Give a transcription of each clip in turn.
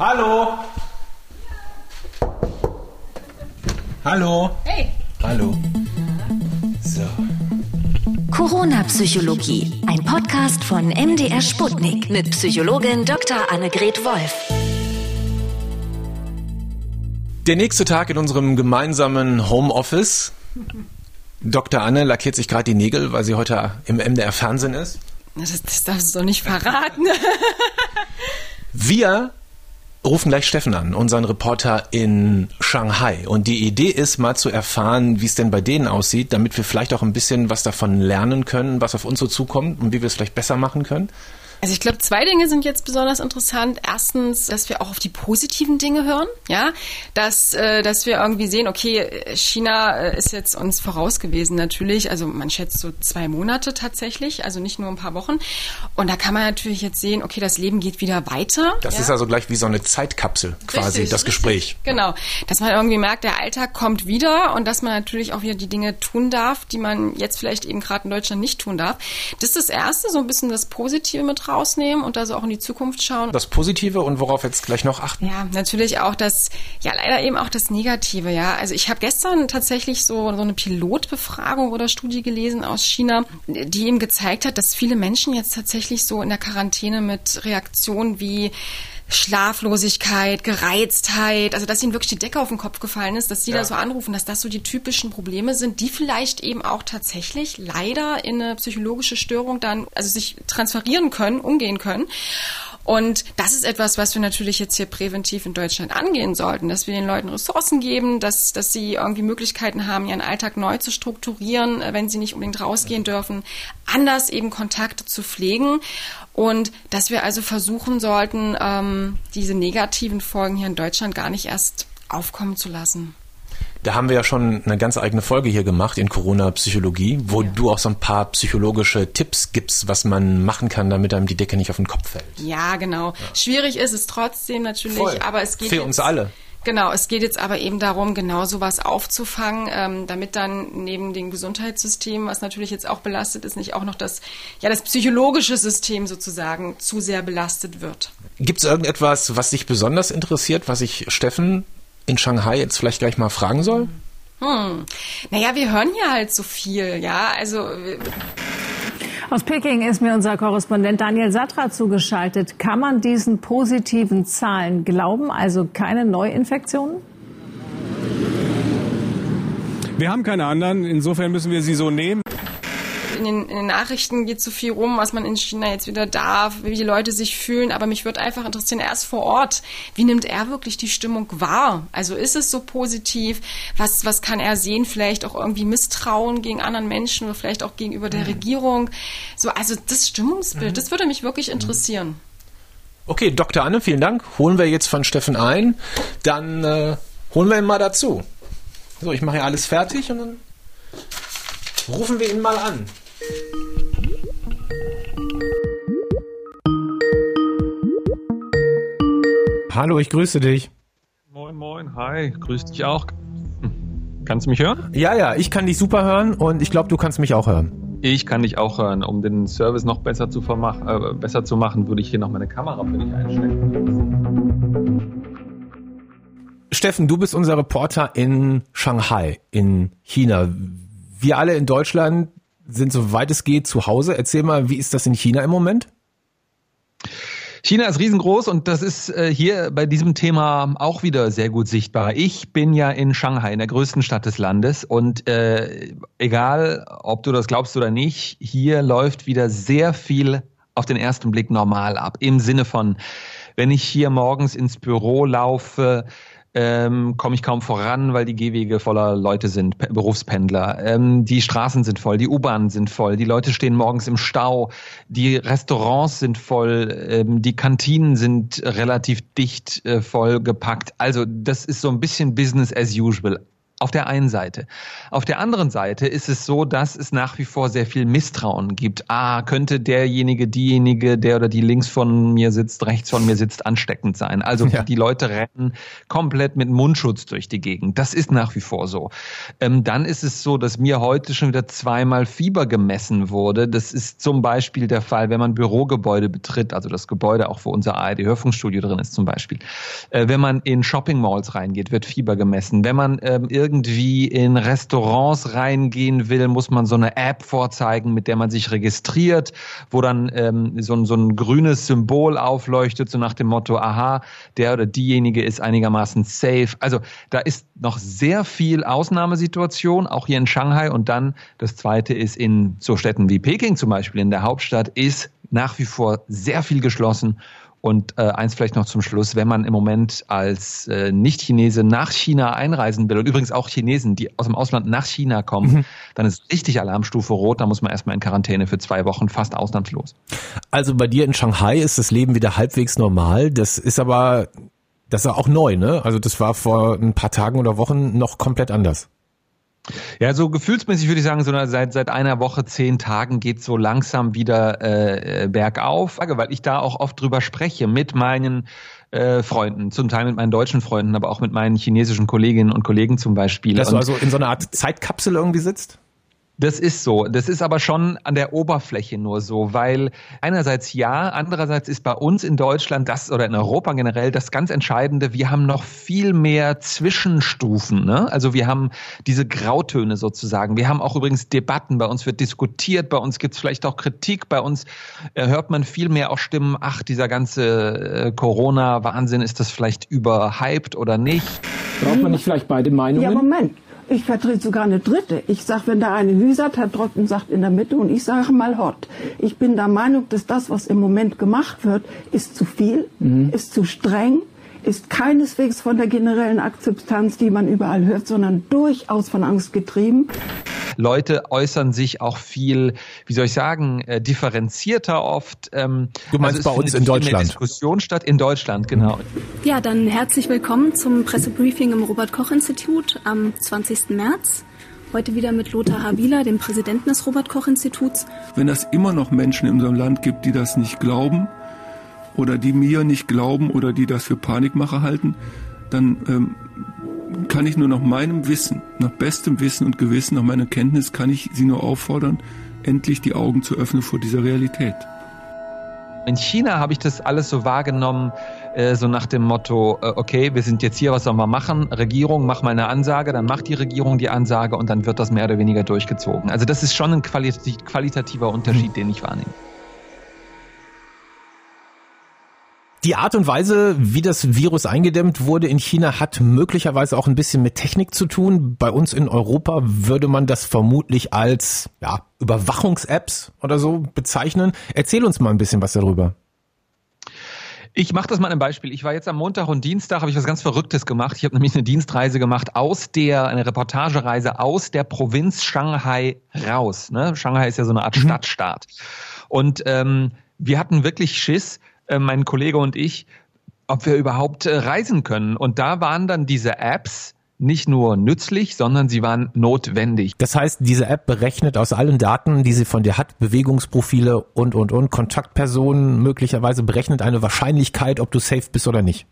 Hallo. Hallo. Hey. Hallo. So. Corona-Psychologie, ein Podcast von MDR Sputnik mit Psychologin Dr. Annegret Wolf. Der nächste Tag in unserem gemeinsamen Homeoffice. Dr. Anne lackiert sich gerade die Nägel, weil sie heute im MDR Fernsehen ist. Das, das darfst du doch nicht verraten. Wir rufen gleich Steffen an, unseren Reporter in Shanghai. Und die Idee ist, mal zu erfahren, wie es denn bei denen aussieht, damit wir vielleicht auch ein bisschen was davon lernen können, was auf uns so zukommt und wie wir es vielleicht besser machen können. Also ich glaube, zwei Dinge sind jetzt besonders interessant. Erstens, dass wir auch auf die positiven Dinge hören, ja, dass äh, dass wir irgendwie sehen, okay, China äh, ist jetzt uns voraus gewesen natürlich. Also man schätzt so zwei Monate tatsächlich, also nicht nur ein paar Wochen. Und da kann man natürlich jetzt sehen, okay, das Leben geht wieder weiter. Das ja? ist also gleich wie so eine Zeitkapsel quasi, Richtig, das Gespräch. Richtig. Genau, dass man irgendwie merkt, der Alltag kommt wieder und dass man natürlich auch wieder die Dinge tun darf, die man jetzt vielleicht eben gerade in Deutschland nicht tun darf. Das ist das Erste, so ein bisschen das Positive mit rausnehmen und da so auch in die Zukunft schauen. Das Positive und worauf jetzt gleich noch achten? Ja, natürlich auch das, ja leider eben auch das Negative, ja. Also ich habe gestern tatsächlich so, so eine Pilotbefragung oder Studie gelesen aus China, die eben gezeigt hat, dass viele Menschen jetzt tatsächlich so in der Quarantäne mit Reaktionen wie Schlaflosigkeit, Gereiztheit, also dass ihnen wirklich die Decke auf den Kopf gefallen ist, dass sie Ja. da so anrufen, dass das so die typischen Probleme sind, die vielleicht eben auch tatsächlich leider in eine psychologische Störung dann, also sich transferieren können, umgehen können. Und das ist etwas, was wir natürlich jetzt hier präventiv in Deutschland angehen sollten, dass wir den Leuten Ressourcen geben, dass, dass sie irgendwie Möglichkeiten haben, ihren Alltag neu zu strukturieren, äh, wenn sie nicht unbedingt rausgehen dürfen, anders eben Kontakte zu pflegen und dass wir also versuchen sollten, ähm, diese negativen Folgen hier in Deutschland gar nicht erst aufkommen zu lassen. Da haben wir ja schon eine ganz eigene Folge hier gemacht in Corona-Psychologie, wo du auch so ein paar psychologische Tipps gibst, was man machen kann, damit einem die Decke nicht auf den Kopf fällt. Ja, genau. Schwierig ist es trotzdem natürlich, Voll. aber es geht Für uns alle. Genau, es geht jetzt aber eben darum, genau sowas aufzufangen, ähm, damit dann neben dem Gesundheitssystem, was natürlich jetzt auch belastet ist, nicht auch noch das, ja, das psychologische System sozusagen zu sehr belastet wird. Gibt es irgendetwas, was dich besonders interessiert, was ich Steffen in Shanghai jetzt vielleicht gleich mal fragen soll? Hm. Naja, wir hören hier halt so viel, ja, also Aus Peking ist mir unser Korrespondent Daniel Satra zugeschaltet. Kann man diesen positiven Zahlen glauben, also keine Neuinfektionen? Wir haben keine anderen, insofern müssen wir sie so nehmen. In den, in den Nachrichten geht so viel rum, was man in China jetzt wieder darf, wie die Leute sich fühlen. Aber mich würde einfach interessieren, erst vor Ort, wie nimmt er wirklich die Stimmung wahr? Also ist es so positiv? Was, was kann er sehen? Vielleicht auch irgendwie Misstrauen gegen anderen Menschen oder vielleicht auch gegenüber der Regierung? So, also das Stimmungsbild, das würde mich wirklich interessieren. Okay, Dr. Anne, vielen Dank. Holen wir jetzt von Steffen ein. Dann äh, holen wir ihn mal dazu. So, ich mache ja alles fertig und dann rufen wir ihn mal an. Hallo, ich grüße dich. Moin, moin, hi, grüß dich auch. Hm. Kannst du mich hören? Ja, ja, ich kann dich super hören und ich glaube, du kannst mich auch hören. Ich kann dich auch hören. Um den Service noch besser zu, äh, besser zu machen, würde ich hier noch meine Kamera für dich einstellen. Steffen, du bist unser Reporter in Shanghai, in China. Wir alle in Deutschland sind, soweit es geht, zu Hause. Erzähl mal, wie ist das in China im Moment? China ist riesengroß und das ist äh, hier bei diesem Thema auch wieder sehr gut sichtbar. Ich bin ja in Shanghai, in der größten Stadt des Landes und äh, egal, ob du das glaubst oder nicht, hier läuft wieder sehr viel auf den ersten Blick normal ab. Im Sinne von, wenn ich hier morgens ins Büro laufe, ähm, komme ich kaum voran, weil die Gehwege voller Leute sind, Pe- Berufspendler. Ähm, die Straßen sind voll, die U-Bahnen sind voll, die Leute stehen morgens im Stau, die Restaurants sind voll, ähm, die Kantinen sind relativ dicht äh, voll gepackt. Also das ist so ein bisschen Business as usual. Auf der einen Seite. Auf der anderen Seite ist es so, dass es nach wie vor sehr viel Misstrauen gibt. Ah, könnte derjenige, diejenige, der oder die links von mir sitzt, rechts von mir sitzt, ansteckend sein. Also ja. die Leute rennen komplett mit Mundschutz durch die Gegend. Das ist nach wie vor so. Ähm, dann ist es so, dass mir heute schon wieder zweimal Fieber gemessen wurde. Das ist zum Beispiel der Fall, wenn man Bürogebäude betritt, also das Gebäude auch wo unser ARD-Hörfunkstudio drin ist zum Beispiel. Äh, wenn man in Shopping Malls reingeht, wird Fieber gemessen. Wenn man ähm, irgendwie in Restaurants reingehen will, muss man so eine App vorzeigen, mit der man sich registriert, wo dann ähm, so, so ein grünes Symbol aufleuchtet, so nach dem Motto, aha, der oder diejenige ist einigermaßen safe. Also da ist noch sehr viel Ausnahmesituation, auch hier in Shanghai. Und dann das Zweite ist in so Städten wie Peking zum Beispiel, in der Hauptstadt, ist nach wie vor sehr viel geschlossen und äh, eins vielleicht noch zum Schluss, wenn man im Moment als äh, Nicht-Chinese nach China einreisen will und übrigens auch Chinesen, die aus dem Ausland nach China kommen, mhm. dann ist richtig Alarmstufe rot, da muss man erstmal in Quarantäne für zwei Wochen, fast ausnahmslos. Also bei dir in Shanghai ist das Leben wieder halbwegs normal, das ist aber, das ist auch neu, ne? Also das war vor ein paar Tagen oder Wochen noch komplett anders. Ja, so gefühlsmäßig würde ich sagen, so seit seit einer Woche, zehn Tagen geht so langsam wieder äh, bergauf, weil ich da auch oft drüber spreche mit meinen äh, Freunden, zum Teil mit meinen deutschen Freunden, aber auch mit meinen chinesischen Kolleginnen und Kollegen zum Beispiel. Dass du also in so einer Art Zeitkapsel irgendwie sitzt? Das ist so. Das ist aber schon an der Oberfläche nur so, weil einerseits ja, andererseits ist bei uns in Deutschland das oder in Europa generell das ganz Entscheidende. Wir haben noch viel mehr Zwischenstufen. Ne? Also wir haben diese Grautöne sozusagen. Wir haben auch übrigens Debatten. Bei uns wird diskutiert. Bei uns gibt es vielleicht auch Kritik. Bei uns äh, hört man viel mehr auch Stimmen. Ach, dieser ganze äh, Corona-Wahnsinn ist das vielleicht überhyped oder nicht? Braucht man nicht vielleicht beide Meinungen? Ja, Moment. Ich vertrete sogar eine dritte. Ich sage, wenn der eine hüsert, Herr Trocken sagt in der Mitte und ich sage mal Hott. Ich bin der Meinung, dass das, was im Moment gemacht wird, ist zu viel, mhm. ist zu streng, ist keineswegs von der generellen Akzeptanz, die man überall hört, sondern durchaus von Angst getrieben. Leute äußern sich auch viel, wie soll ich sagen, äh, differenzierter oft. Ähm, du meinst also bei uns in Deutschland? Diskussion statt in Deutschland, genau. Ja, dann herzlich willkommen zum Pressebriefing im Robert-Koch-Institut am 20. März. Heute wieder mit Lothar Habila, dem Präsidenten des Robert-Koch-Instituts. Wenn es immer noch Menschen in unserem Land gibt, die das nicht glauben oder die mir nicht glauben oder die das für Panikmacher halten, dann ähm, kann ich nur nach meinem Wissen, nach bestem Wissen und Gewissen, nach meiner Kenntnis, kann ich Sie nur auffordern, endlich die Augen zu öffnen vor dieser Realität. In China habe ich das alles so wahrgenommen, äh, so nach dem Motto, äh, okay, wir sind jetzt hier, was sollen wir machen? Regierung, mach mal eine Ansage, dann macht die Regierung die Ansage und dann wird das mehr oder weniger durchgezogen. Also das ist schon ein qualitativer Unterschied, den ich wahrnehme. Die Art und Weise, wie das Virus eingedämmt wurde in China, hat möglicherweise auch ein bisschen mit Technik zu tun. Bei uns in Europa würde man das vermutlich als ja, Überwachungs-Apps oder so bezeichnen. Erzähl uns mal ein bisschen was darüber. Ich mache das mal ein Beispiel. Ich war jetzt am Montag und Dienstag, habe ich was ganz Verrücktes gemacht. Ich habe nämlich eine Dienstreise gemacht aus der, eine Reportagereise aus der Provinz Shanghai raus. Ne? Shanghai ist ja so eine Art mhm. Stadtstaat. Und ähm, wir hatten wirklich Schiss, äh, mein Kollege und ich, ob wir überhaupt äh, reisen können. Und da waren dann diese Apps, nicht nur nützlich, sondern sie waren notwendig. Das heißt, diese App berechnet aus allen Daten, die sie von dir hat, Bewegungsprofile und, und, und, Kontaktpersonen möglicherweise berechnet eine Wahrscheinlichkeit, ob du safe bist oder nicht.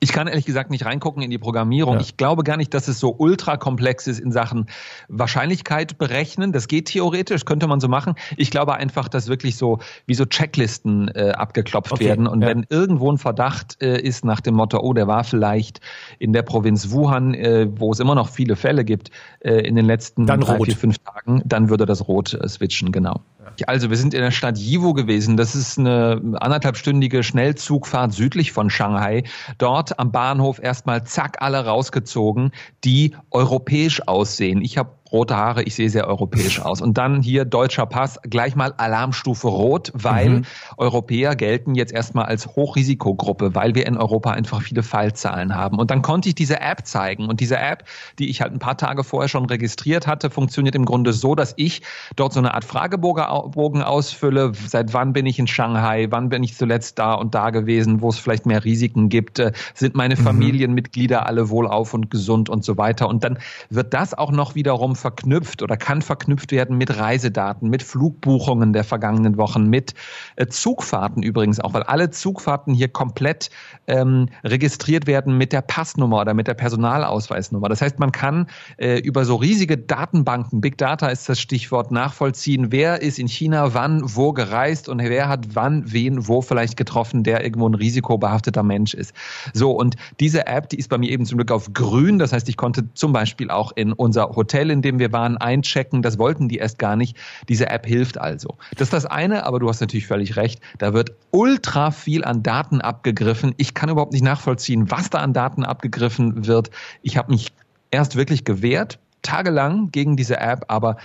Ich kann ehrlich gesagt nicht reingucken in die Programmierung. Ja. Ich glaube gar nicht, dass es so ultra komplex ist in Sachen Wahrscheinlichkeit berechnen. Das geht theoretisch, könnte man so machen. Ich glaube einfach, dass wirklich so wie so Checklisten äh, abgeklopft okay. werden. Und ja. wenn irgendwo ein Verdacht äh, ist nach dem Motto, oh, der war vielleicht in der Provinz Wuhan, äh, wo es immer noch viele Fälle gibt, äh, in den letzten dann drei, rot. vier, fünf Tagen, dann würde das rot äh, switchen, genau. Also wir sind in der Stadt Yiwu gewesen. Das ist eine anderthalbstündige Schnellzugfahrt südlich von Shanghai. Dort am Bahnhof erstmal zack alle rausgezogen, die europäisch aussehen. Ich habe rote Haare, ich sehe sehr europäisch aus. Und dann hier deutscher Pass, gleich mal Alarmstufe rot, weil mhm. Europäer gelten jetzt erstmal als Hochrisikogruppe, weil wir in Europa einfach viele Fallzahlen haben. Und dann konnte ich diese App zeigen. Und diese App, die ich halt ein paar Tage vorher schon registriert hatte, funktioniert im Grunde so, dass ich dort so eine Art Fragebogen ausfülle. Seit wann bin ich in Shanghai? Wann bin ich zuletzt da und da gewesen? Wo es vielleicht mehr Risiken gibt? Äh, sind meine mhm. Familienmitglieder alle wohlauf und gesund und so weiter? Und dann wird das auch noch wiederum verknüpft oder kann verknüpft werden mit Reisedaten, mit Flugbuchungen der vergangenen Wochen, mit äh, Zugfahrten übrigens auch, weil alle Zugfahrten hier komplett ähm, registriert werden mit der Passnummer oder mit der Personalausweisnummer. Das heißt, man kann äh, über so riesige Datenbanken, Big Data ist das Stichwort, nachvollziehen, wer ist in China wann wo gereist und wer hat wann wen wo vielleicht getroffen, der irgendwo ein risikobehafteter Mensch ist. So, und diese App, die ist bei mir eben zum Glück auf grün. Das heißt, ich konnte zum Beispiel auch in unser Hotel, in dem wir waren, einchecken. Das wollten die erst gar nicht. Diese App hilft also. Das ist das eine, aber du hast natürlich völlig recht. Da wird ultra viel an Daten abgegriffen. Ich kann überhaupt nicht nachvollziehen, was da an Daten abgegriffen wird. Ich habe mich erst wirklich gewehrt, tagelang gegen diese App, aber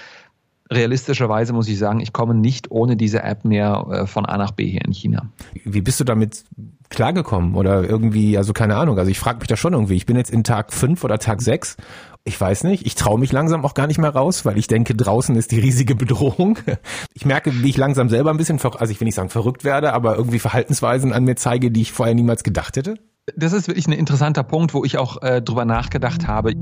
realistischerweise muss ich sagen, ich komme nicht ohne diese App mehr äh, von A nach B hier in China. Wie bist du damit klargekommen oder irgendwie, also keine Ahnung, also ich frage mich da schon irgendwie, ich bin jetzt in Tag fünf oder Tag sechs ich weiß nicht, ich traue mich langsam auch gar nicht mehr raus, weil ich denke, draußen ist die riesige Bedrohung. Ich merke, wie ich langsam selber ein bisschen, also ich will nicht sagen verrückt werde, aber irgendwie Verhaltensweisen an mir zeige, die ich vorher niemals gedacht hätte. Das ist wirklich ein interessanter Punkt, wo ich auch äh, drüber nachgedacht habe.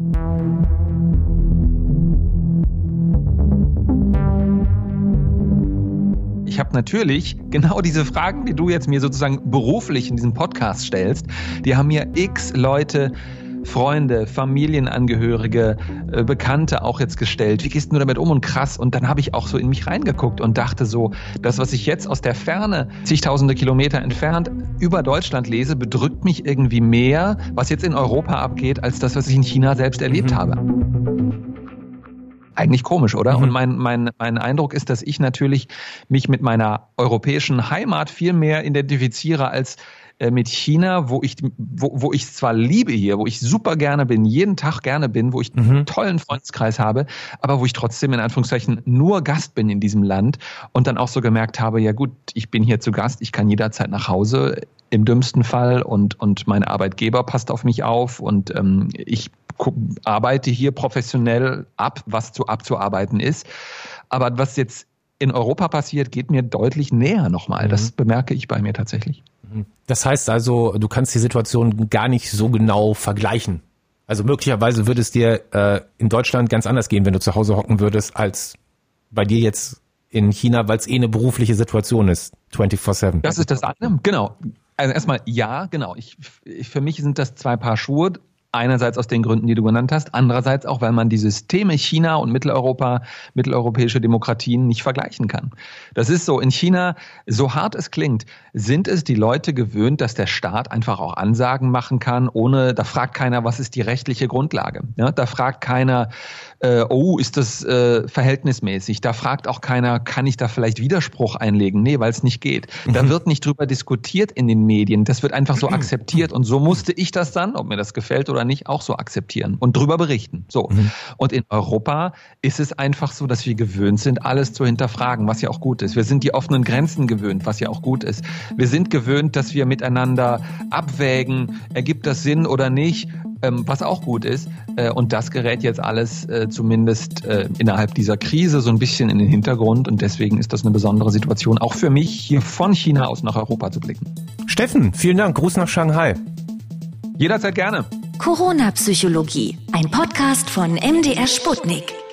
Ich habe natürlich genau diese Fragen, die du jetzt mir sozusagen beruflich in diesem Podcast stellst, die haben mir x Leute Freunde, Familienangehörige, äh, Bekannte auch jetzt gestellt. Wie gehst du damit um und krass? Und dann habe ich auch so in mich reingeguckt und dachte so, das, was ich jetzt aus der Ferne, zigtausende Kilometer entfernt, über Deutschland lese, bedrückt mich irgendwie mehr, was jetzt in Europa abgeht, als das, was ich in China selbst erlebt mhm. habe eigentlich komisch, oder? Mhm. Und mein, mein, mein Eindruck ist, dass ich natürlich mich mit meiner europäischen Heimat viel mehr identifiziere als äh, mit China, wo ich, wo, wo ich zwar liebe hier, wo ich super gerne bin, jeden Tag gerne bin, wo ich mhm. einen tollen Freundeskreis habe, aber wo ich trotzdem in Anführungszeichen nur Gast bin in diesem Land und dann auch so gemerkt habe, ja gut, ich bin hier zu Gast, ich kann jederzeit nach Hause im dümmsten Fall und, und mein Arbeitgeber passt auf mich auf und ähm, ich arbeite hier professionell ab, was zu abzuarbeiten ist. Aber was jetzt in Europa passiert, geht mir deutlich näher nochmal. Mhm. Das bemerke ich bei mir tatsächlich. Das heißt also, du kannst die Situation gar nicht so genau vergleichen. Also möglicherweise würde es dir äh, in Deutschland ganz anders gehen, wenn du zu Hause hocken würdest, als bei dir jetzt in China, weil es eh eine berufliche Situation ist, 24-7. Das ist das eine, genau. Also erstmal ja, genau. Ich, ich, für mich sind das zwei Paar Schuhe. Einerseits aus den Gründen, die du genannt hast, andererseits auch, weil man die Systeme China und Mitteleuropa, mitteleuropäische Demokratien nicht vergleichen kann. Das ist so, in China, so hart es klingt, sind es die Leute gewöhnt, dass der Staat einfach auch Ansagen machen kann, ohne, da fragt keiner, was ist die rechtliche Grundlage. Ja, da fragt keiner, äh, oh, ist das äh, verhältnismäßig? Da fragt auch keiner, kann ich da vielleicht Widerspruch einlegen? Nee, weil es nicht geht. Da mhm. wird nicht drüber diskutiert in den Medien. Das wird einfach so akzeptiert. Und so musste ich das dann, ob mir das gefällt oder nicht, auch so akzeptieren und drüber berichten. So. Mhm. Und in Europa ist es einfach so, dass wir gewöhnt sind, alles zu hinterfragen, was ja auch gut ist. Wir sind die offenen Grenzen gewöhnt, was ja auch gut ist. Wir sind gewöhnt, dass wir miteinander abwägen, ergibt das Sinn oder nicht, ähm, was auch gut ist. Äh, und das gerät jetzt alles äh, zumindest äh, innerhalb dieser Krise so ein bisschen in den Hintergrund. Und deswegen ist das eine besondere Situation, auch für mich hier von China aus nach Europa zu blicken. Steffen, vielen Dank. Gruß nach Shanghai. Jederzeit gerne. Corona-Psychologie, ein Podcast von MDR Sputnik.